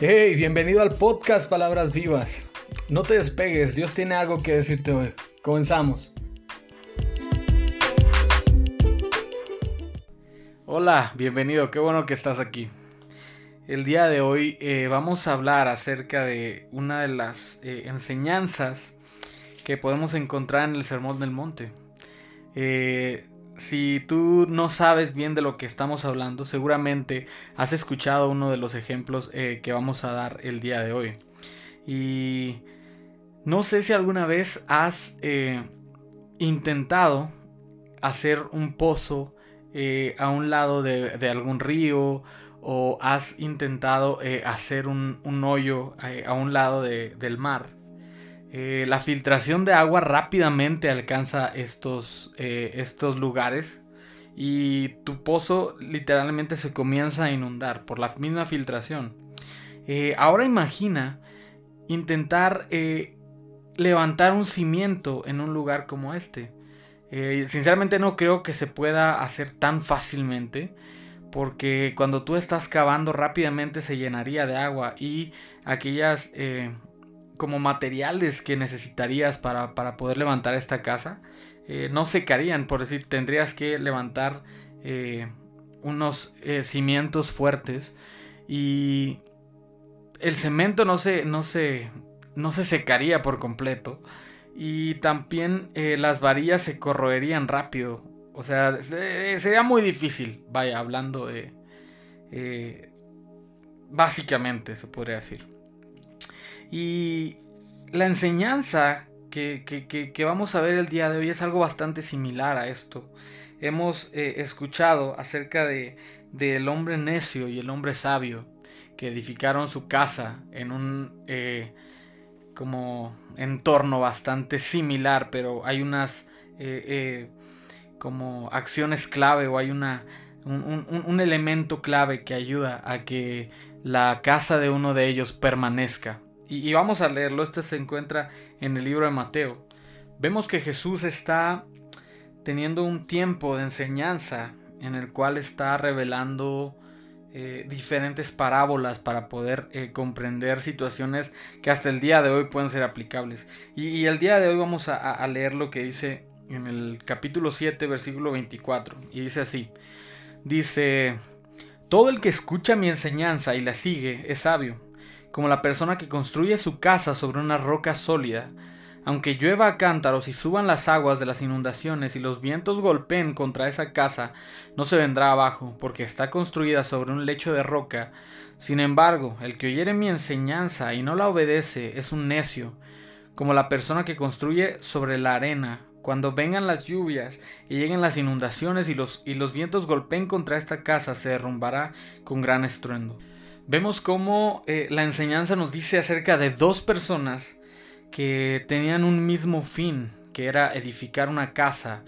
Hey, bienvenido al podcast Palabras Vivas. No te despegues, Dios tiene algo que decirte hoy. Comenzamos. Hola, bienvenido, qué bueno que estás aquí. El día de hoy eh, vamos a hablar acerca de una de las eh, enseñanzas que podemos encontrar en el Sermón del Monte. Eh, si tú no sabes bien de lo que estamos hablando, seguramente has escuchado uno de los ejemplos eh, que vamos a dar el día de hoy. Y no sé si alguna vez has eh, intentado hacer un pozo eh, a un lado de, algún río o has intentado hacer un, hoyo a un lado del mar. Eh, la filtración de agua rápidamente alcanza estos, eh, estos lugares y tu pozo literalmente se comienza a inundar por la misma filtración. Eh, ahora imagina intentar levantar un cimiento en un lugar como este. sinceramente no creo que se pueda hacer tan fácilmente porque cuando tú estás cavando rápidamente se llenaría de agua y aquellas como materiales que necesitarías para, poder levantar esta casa eh, no secarían, por decir, tendrías que levantar eh, unos eh, cimientos fuertes y el cemento no se, no se, no se secaría por completo y también las varillas se corroerían rápido. O sea, sería muy difícil, vaya, hablando de... básicamente, se podría decir. Y la enseñanza que, vamos a ver el día de hoy es algo bastante similar a esto. Hemos eh, escuchado acerca de del hombre necio y el hombre sabio que edificaron su casa en un eh, como entorno bastante similar, pero hay unas eh, como acciones clave o hay una, un elemento clave que ayuda a que la casa de uno de ellos permanezca. Y, vamos a leerlo, este se encuentra en el libro de Mateo. Vemos que Jesús está teniendo un tiempo de enseñanza en el cual está revelando eh, diferentes parábolas para poder eh, comprender situaciones que hasta el día de hoy pueden ser aplicables. Y, el día de hoy vamos a, a, leer lo que dice en el capítulo 7, versículo 24. Y dice así. Dice, todo el que escucha mi enseñanza y la sigue es sabio como la persona que construye su casa sobre una roca sólida. Aunque llueva a cántaros y suban las aguas de las inundaciones y los vientos golpeen contra esa casa, no se vendrá abajo, porque está construida sobre un lecho de roca. Sin embargo, el que oyere mi enseñanza y no la obedece es un necio, como la persona que construye sobre la arena. Cuando vengan las lluvias y lleguen las inundaciones y los, y los vientos golpeen contra esta casa, se derrumbará con gran estruendo. Vemos cómo eh, la enseñanza nos dice acerca de dos personas que tenían un mismo fin, que era edificar una casa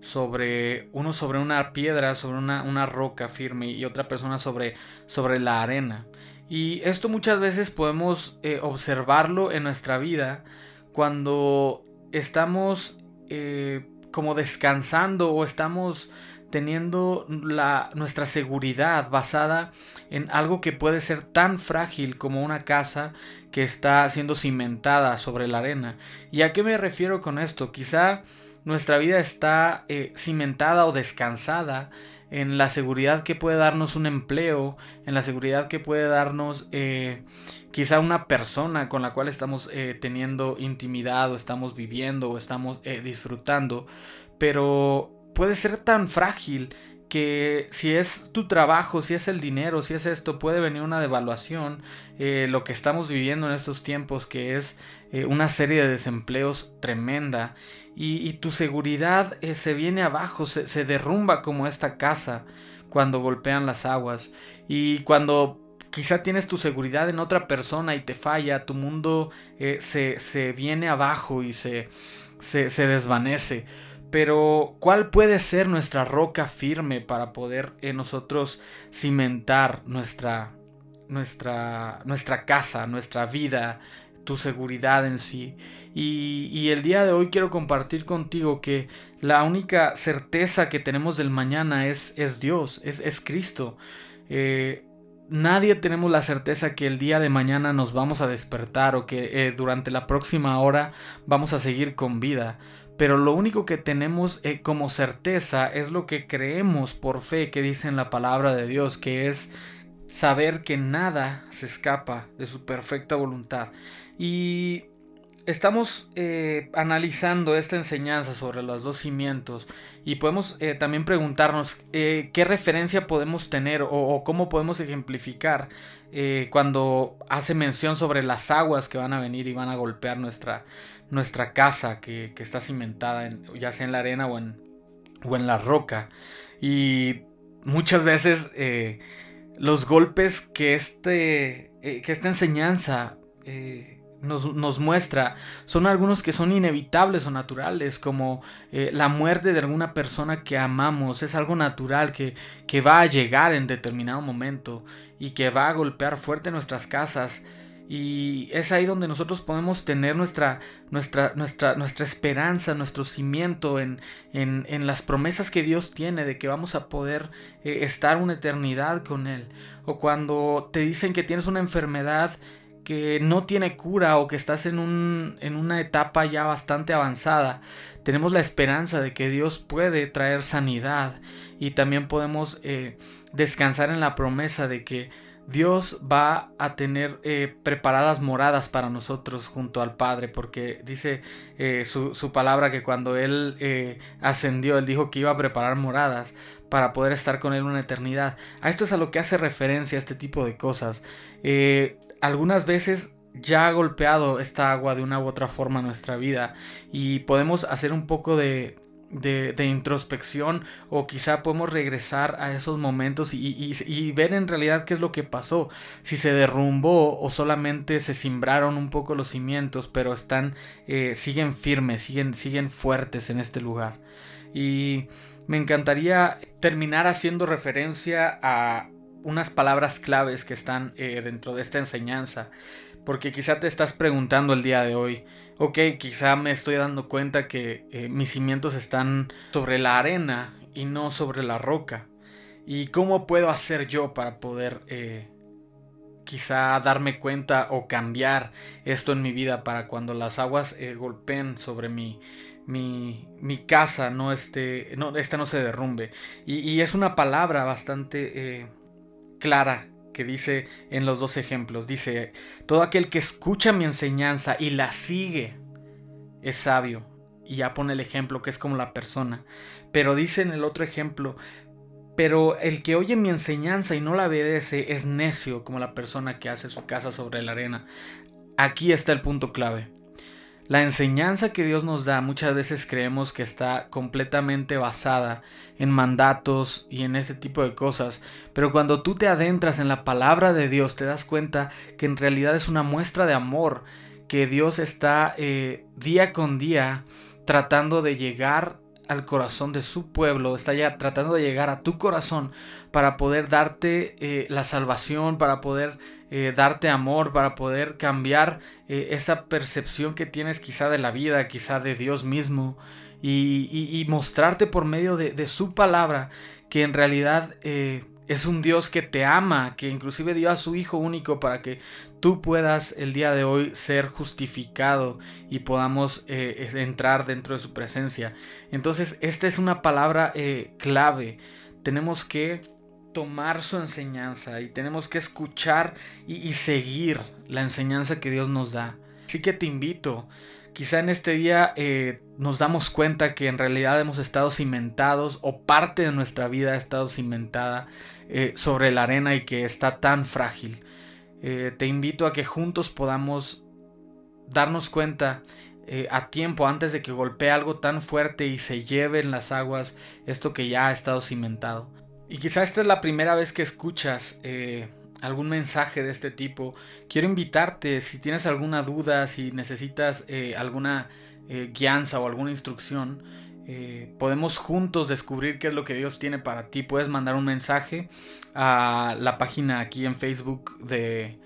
sobre uno sobre una piedra, sobre una, roca firme y otra persona sobre, sobre la arena. Y esto muchas veces podemos eh, observarlo en nuestra vida cuando estamos eh, como descansando o estamos teniendo la, nuestra seguridad basada en algo que puede ser tan frágil como una casa que está siendo cimentada sobre la arena. ¿Y a qué me refiero con esto? Quizá nuestra vida está eh, cimentada o descansada en la seguridad que puede darnos un empleo, en la seguridad que puede darnos eh, quizá una persona con la cual estamos eh, teniendo intimidad o estamos viviendo o estamos disfrutando, pero puede ser tan frágil que si es tu trabajo, si es el dinero, si es esto, puede venir una devaluación. Eh, lo que estamos viviendo en estos tiempos, que es eh, una serie de desempleos tremenda. Y, tu seguridad eh, se viene abajo, se, derrumba como esta casa cuando golpean las aguas. Y cuando quizá tienes tu seguridad en otra persona y te falla, tu mundo se, se, viene abajo y se, se desvanece. Pero, ¿cuál puede ser nuestra roca firme para poder en nosotros cimentar nuestra, nuestra, nuestra casa, nuestra vida, tu seguridad en sí? Y, el día de hoy quiero compartir contigo que la única certeza que tenemos del mañana es, es Dios, es, es Cristo. Eh, nadie tenemos la certeza que el día de mañana nos vamos a despertar o que eh, durante la próxima hora vamos a seguir con vida. Pero lo único que tenemos eh, como certeza es lo que creemos por fe que dice en la palabra de Dios, que es saber que nada se escapa de su perfecta voluntad. Y estamos eh, analizando esta enseñanza sobre los dos cimientos y podemos eh, también preguntarnos eh, qué referencia podemos tener o, cómo podemos ejemplificar cuando hace mención sobre las aguas que van a venir y van a golpear nuestra, nuestra casa que, está cimentada ya sea en la arena o en, o en la roca. Y muchas veces los golpes que, este, que esta enseñanza nos, muestra son algunos que son inevitables o naturales, como eh, la muerte de alguna persona que amamos, es algo natural que, que va a llegar en determinado momento y que va a golpear fuerte nuestras casas. Y es ahí donde nosotros podemos tener nuestra, nuestra, nuestra, nuestra esperanza, nuestro cimiento en, en, las promesas que Dios tiene de que vamos a poder eh, estar una eternidad con Él. O cuando te dicen que tienes una enfermedad que no tiene cura o que estás en, un, en una etapa ya bastante avanzada, tenemos la esperanza de que Dios puede traer sanidad y también podemos eh, descansar en la promesa de que Dios va a tener eh, preparadas moradas para nosotros junto al Padre, porque dice eh, su, su, palabra que cuando Él ascendió, Él dijo que iba a preparar moradas para poder estar con Él una eternidad. A esto es a lo que hace referencia este tipo de cosas algunas veces ya ha golpeado esta agua de una u otra forma nuestra vida y podemos hacer un poco de, introspección o quizá podemos regresar a esos momentos y, ver en realidad qué es lo que pasó, si se derrumbó o solamente se simbraron un poco los cimientos, pero están, eh, siguen firmes, siguen, siguen fuertes en este lugar. Y me encantaría terminar haciendo referencia a unas palabras claves que están eh, dentro de esta enseñanza. Porque quizá te estás preguntando el día de hoy, ok, quizá me estoy dando cuenta que eh, mis cimientos están sobre la arena y no sobre la roca. ¿Y cómo puedo hacer yo para poder eh, quizá darme cuenta o cambiar esto en mi vida para cuando las aguas golpeen sobre mi, mi, mi, casa, no, este, no, esta no se derrumbe? Y, y es una palabra bastante clara que dice en los dos ejemplos. Dice, todo aquel que escucha mi enseñanza y la sigue es sabio. Y ya pone el ejemplo que es como la persona. Pero dice en el otro ejemplo, pero el que oye mi enseñanza y no la obedece es necio como la persona que hace su casa sobre la arena. Aquí está el punto clave. La enseñanza que Dios nos da muchas veces creemos que está completamente basada en mandatos y en ese tipo de cosas, pero cuando tú te adentras en la palabra de Dios te das cuenta que en realidad es una muestra de amor, que Dios está eh, día con día tratando de llegar al corazón de su pueblo, está ya tratando de llegar a tu corazón para poder darte eh, la salvación, para poder eh, darte amor, para poder cambiar eh, esa percepción que tienes quizá de la vida, quizá de Dios mismo, y, mostrarte por medio de, su palabra que en realidad es un Dios que te ama, que inclusive dio a su Hijo único para que tú puedas el día de hoy ser justificado y podamos entrar dentro de su presencia. Entonces, esta es una palabra clave. Tenemos que tomar su enseñanza y tenemos que escuchar y, seguir la enseñanza que Dios nos da. Así que te invito, quizá en este día eh, nos damos cuenta que en realidad hemos estado cimentados o parte de nuestra vida ha estado cimentada eh, sobre la arena y que está tan frágil. Eh, te invito a que juntos podamos darnos cuenta a tiempo antes de que golpee algo tan fuerte y se lleve en las aguas esto que ya ha estado cimentado. Y quizá esta es la primera vez que escuchas eh, algún mensaje de este tipo. Quiero invitarte, si tienes alguna duda, si necesitas eh, alguna eh, guianza o alguna instrucción, podemos juntos descubrir qué es lo que Dios tiene para ti. Puedes mandar un mensaje a la página aquí en Facebook de,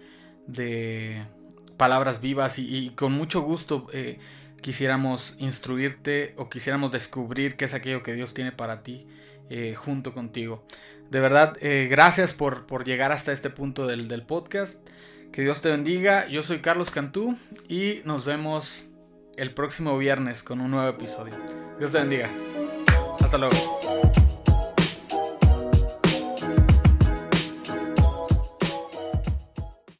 de Palabras Vivas y, con mucho gusto quisiéramos instruirte o quisiéramos descubrir qué es aquello que Dios tiene para ti. Eh, junto contigo. De verdad, eh, gracias por, por, llegar hasta este punto del, del podcast. Que Dios te bendiga. Yo soy Carlos Cantú y nos vemos el próximo viernes con un nuevo episodio. Dios te bendiga. Hasta luego.